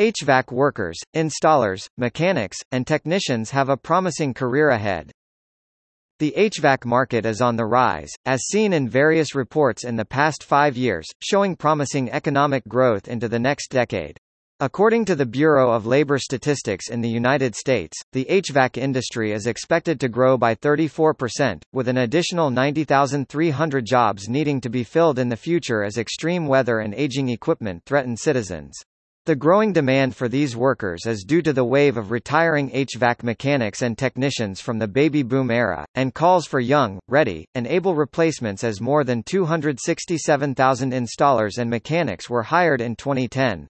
HVAC workers, installers, mechanics, and technicians have a promising career ahead. The HVAC market is on the rise, as seen in various reports in the past five years, showing promising economic growth into the next decade. According to the Bureau of Labor Statistics in the United States, the HVAC industry is expected to grow by 34%, with an additional 90,300 jobs needing to be filled in the future as extreme weather and aging equipment threaten citizens. The growing demand for these workers is due to the wave of retiring HVAC mechanics and technicians from the baby boom era, and calls for young, ready, and able replacements as more than 267,000 installers and mechanics were hired in 2010.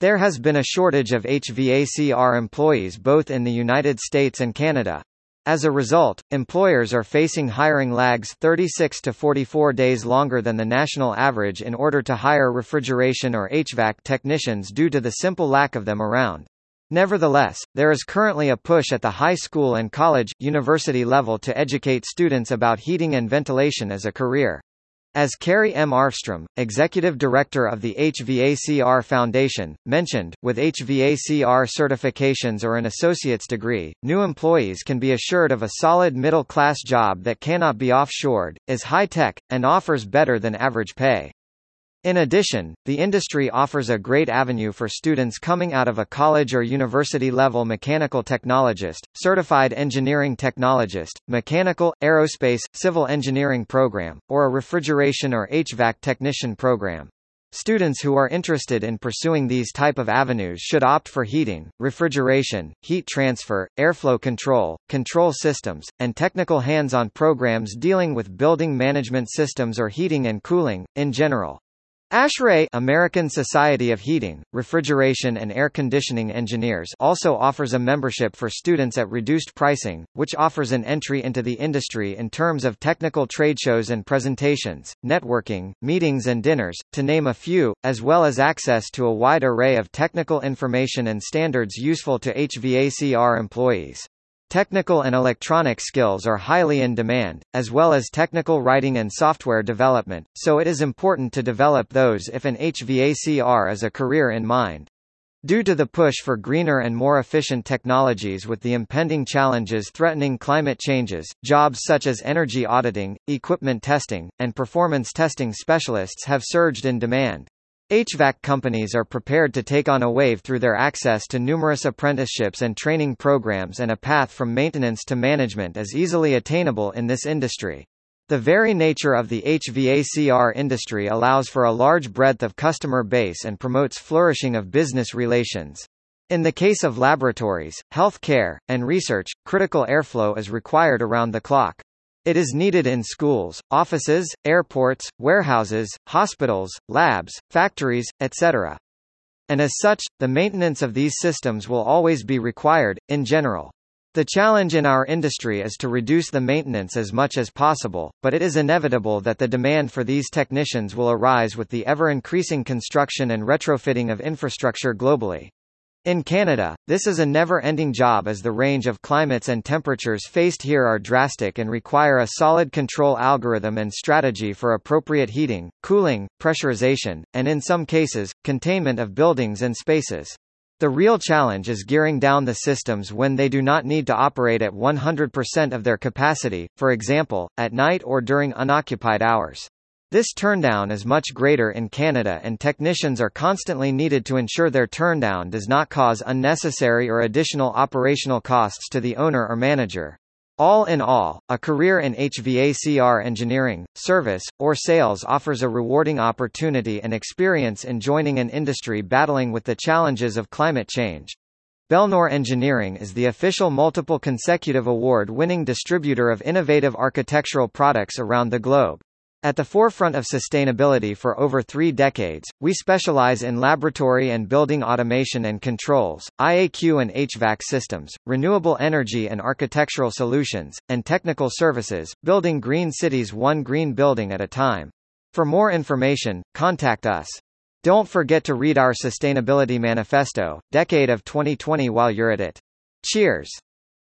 There has been a shortage of HVACR employees both in the United States and Canada. As a result, employers are facing hiring lags 36 to 44 days longer than the national average in order to hire refrigeration or HVAC technicians due to the simple lack of them around. Nevertheless, there is currently a push at the high school and college, university level to educate students about heating and ventilation as a career. As Carrie M. Arfstrom, executive director of the HVACR Foundation, mentioned, with HVACR certifications or an associate's degree, new employees can be assured of a solid middle-class job that cannot be offshored, is high-tech, and offers better than average pay. In addition, the industry offers a great avenue for students coming out of a college or university-level mechanical technologist, certified engineering technologist, mechanical, aerospace, civil engineering program, or a refrigeration or HVAC technician program. Students who are interested in pursuing these type of avenues should opt for heating, refrigeration, heat transfer, airflow control, control systems, and technical hands-on programs dealing with building management systems or heating and cooling, in general. ASHRAE American Society of Heating, Refrigeration and Air Conditioning Engineers also offers a membership for students at reduced pricing, which offers an entry into the industry in terms of technical trade shows and presentations, networking, meetings and dinners, to name a few, as well as access to a wide array of technical information and standards useful to HVACR employees. Technical and electronic skills are highly in demand, as well as technical writing and software development, so it is important to develop those if an HVACR is a career in mind. Due to the push for greener and more efficient technologies with the impending challenges threatening climate changes, jobs such as energy auditing, equipment testing, and performance testing specialists have surged in demand. HVAC companies are prepared to take on a wave through their access to numerous apprenticeships and training programs and a path from maintenance to management is easily attainable in this industry. The very nature of the HVACR industry allows for a large breadth of customer base and promotes flourishing of business relations. In the case of laboratories, health care, and research, critical airflow is required around the clock. It is needed in schools, offices, airports, warehouses, hospitals, labs, factories, etc. And as such, the maintenance of these systems will always be required, in general. The challenge in our industry is to reduce the maintenance as much as possible, but it is inevitable that the demand for these technicians will arise with the ever-increasing construction and retrofitting of infrastructure globally. In Canada, this is a never-ending job as the range of climates and temperatures faced here are drastic and require a solid control algorithm and strategy for appropriate heating, cooling, pressurization, and in some cases, containment of buildings and spaces. The real challenge is gearing down the systems when they do not need to operate at 100% of their capacity, for example, at night or during unoccupied hours. This turndown is much greater in Canada and technicians are constantly needed to ensure their turndown does not cause unnecessary or additional operational costs to the owner or manager. All in all, a career in HVACR engineering, service, or sales offers a rewarding opportunity and experience in joining an industry battling with the challenges of climate change. Belnor Engineering is the official multiple consecutive award-winning distributor of innovative architectural products around the globe. At the forefront of sustainability for over three decades, we specialize in laboratory and building automation and controls, IAQ and HVAC systems, renewable energy and architectural solutions, and technical services, building green cities one green building at a time. For more information, contact us. Don't forget to read our Sustainability Manifesto, Decade of 2020 while you're at it. Cheers!